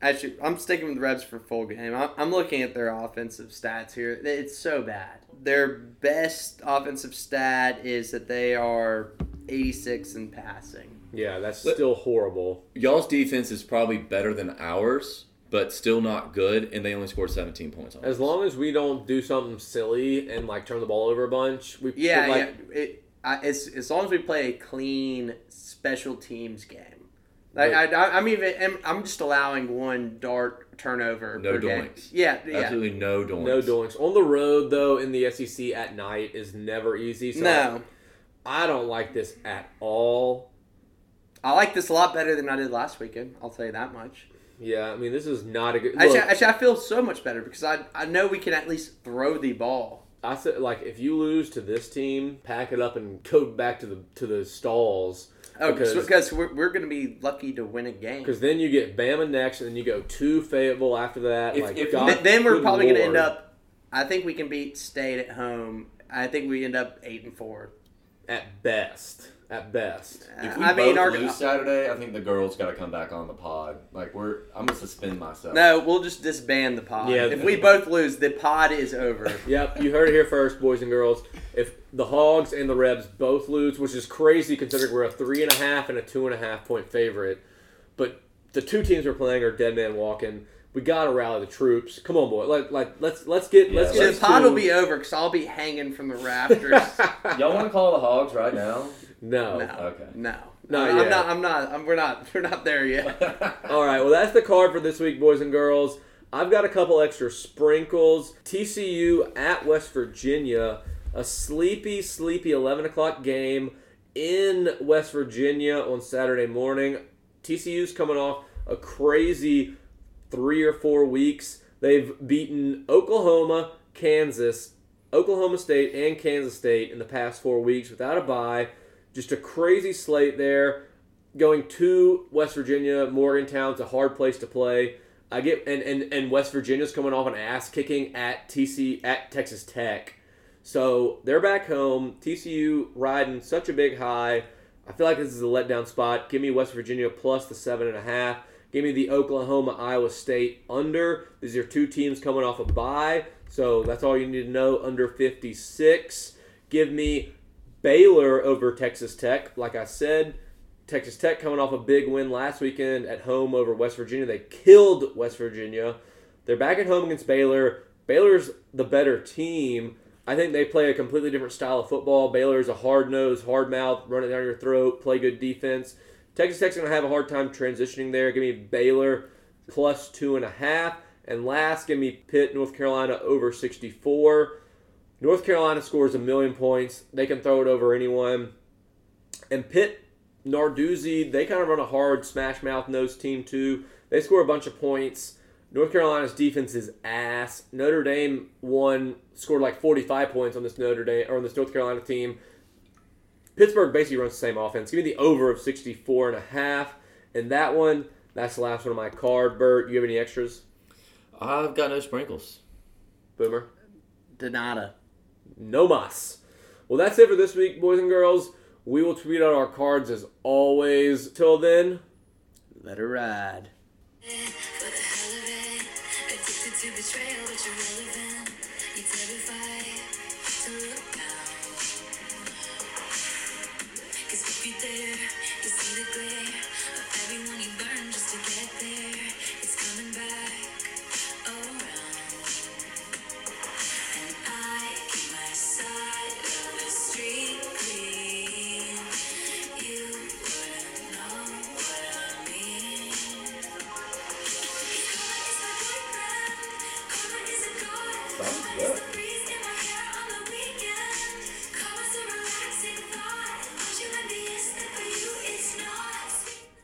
actually, I'm sticking with the Rebs for full game. I'm, I'm looking at their offensive stats here. It's so bad. Their best offensive stat is that they are 86 in passing. Yeah, that's still horrible. Y'all's defense is probably better than ours, but still not good, and they only scored 17 points on us. As long as we don't do something silly and like turn the ball over a bunch, we Yeah, like, yeah. It, I, as, as long as we play a clean special teams game. Like, I, I, I'm even. I'm, I'm just allowing one dart turnover No per game. doinks. Yeah, yeah. Absolutely no doinks. No doinks. On the road, though, in the SEC at night is never easy. So No, I don't like this at all. I like this a lot better than I did last weekend. I'll tell you that much. Yeah, I mean, this is not a good. Actually, Look, actually, I feel so much better because I I know we can at least throw the ball. I said, like, if you lose to this team, pack it up and go back to the to the stalls. Oh, Because- because, because we're, we're going to be lucky to win a game. Because then you get Bama next, and then you go to Fayetteville after that. If- like, if- God, Th- then we're probably going to end up. I think we can beat State at home. I think we end up eight and four. at best. At best. If we I mean, both our, lose Saturday, I think the girls got to come back on the pod. Like we're, I'm gonna suspend myself. no, we'll just disband the pod. Yeah. if we both lose, the pod is over. Yep, you heard it here first, boys and girls. If the Hogs and the Rebs both lose, which is crazy considering we're a three and a half and a two and a half point favorite, but the two teams we're playing are dead man walking. We gotta rally the troops. Come on, boy. Like, like let's let's get Yeah, let's So get the pod to- will be over because I'll be hanging from the rafters. Y'all want to call the Hogs right now? No. no, Okay. no, Not I'm yet. not. I'm not. I'm, we're not. We're not there yet. All right, well, that's the card for this week, boys and girls. I've got a couple extra sprinkles. TCU at West Virginia, a sleepy, sleepy 11 o'clock game in West Virginia on Saturday morning. TCU's coming off a crazy three or four weeks. They've beaten Oklahoma, Kansas, Oklahoma State, and Kansas State in the past four weeks without a bye. Just a crazy slate there going to West Virginia, Morgantown's a hard place to play. I get and, and, and West Virginia's coming off an ass kicking at TC at Texas Tech. So they're back home. TCU riding such a big high. I feel like this is a letdown spot. Give me West Virginia plus the seven and a half. Give me the Oklahoma Iowa State under. These are two teams coming off a bye. So that's all you need to know. Under 56. Give me Baylor over Texas Tech. Like I said, Texas Tech coming off a big win last weekend at home over West Virginia. They killed West Virginia. They're back at home against Baylor. Baylor's the better team. I think they play a completely different style of football. Baylor's a hard nosed, hard mouth, run it down your throat, play good defense. Texas Tech's going to have a hard time transitioning there. Give me Baylor plus two and a half. And last, give me Pitt, North Carolina over 64. North Carolina scores a million points. They can throw it over anyone. And Pitt, Narduzzi, they kind of run a hard smash mouth nose team too. They score a bunch of points. North Carolina's defense is ass. Notre Dame won, scored like 45 points on this Notre Dame or on this North Carolina team. Pittsburgh basically runs the same offense. Give me the over of 64 and a half. And that one, that's the last one of my card. Bert, you have any extras? I've got no sprinkles. Boomer? Donata. No mas. Well, that's it for this week, boys and girls. We will tweet out our cards as always. Till then, Let her ride.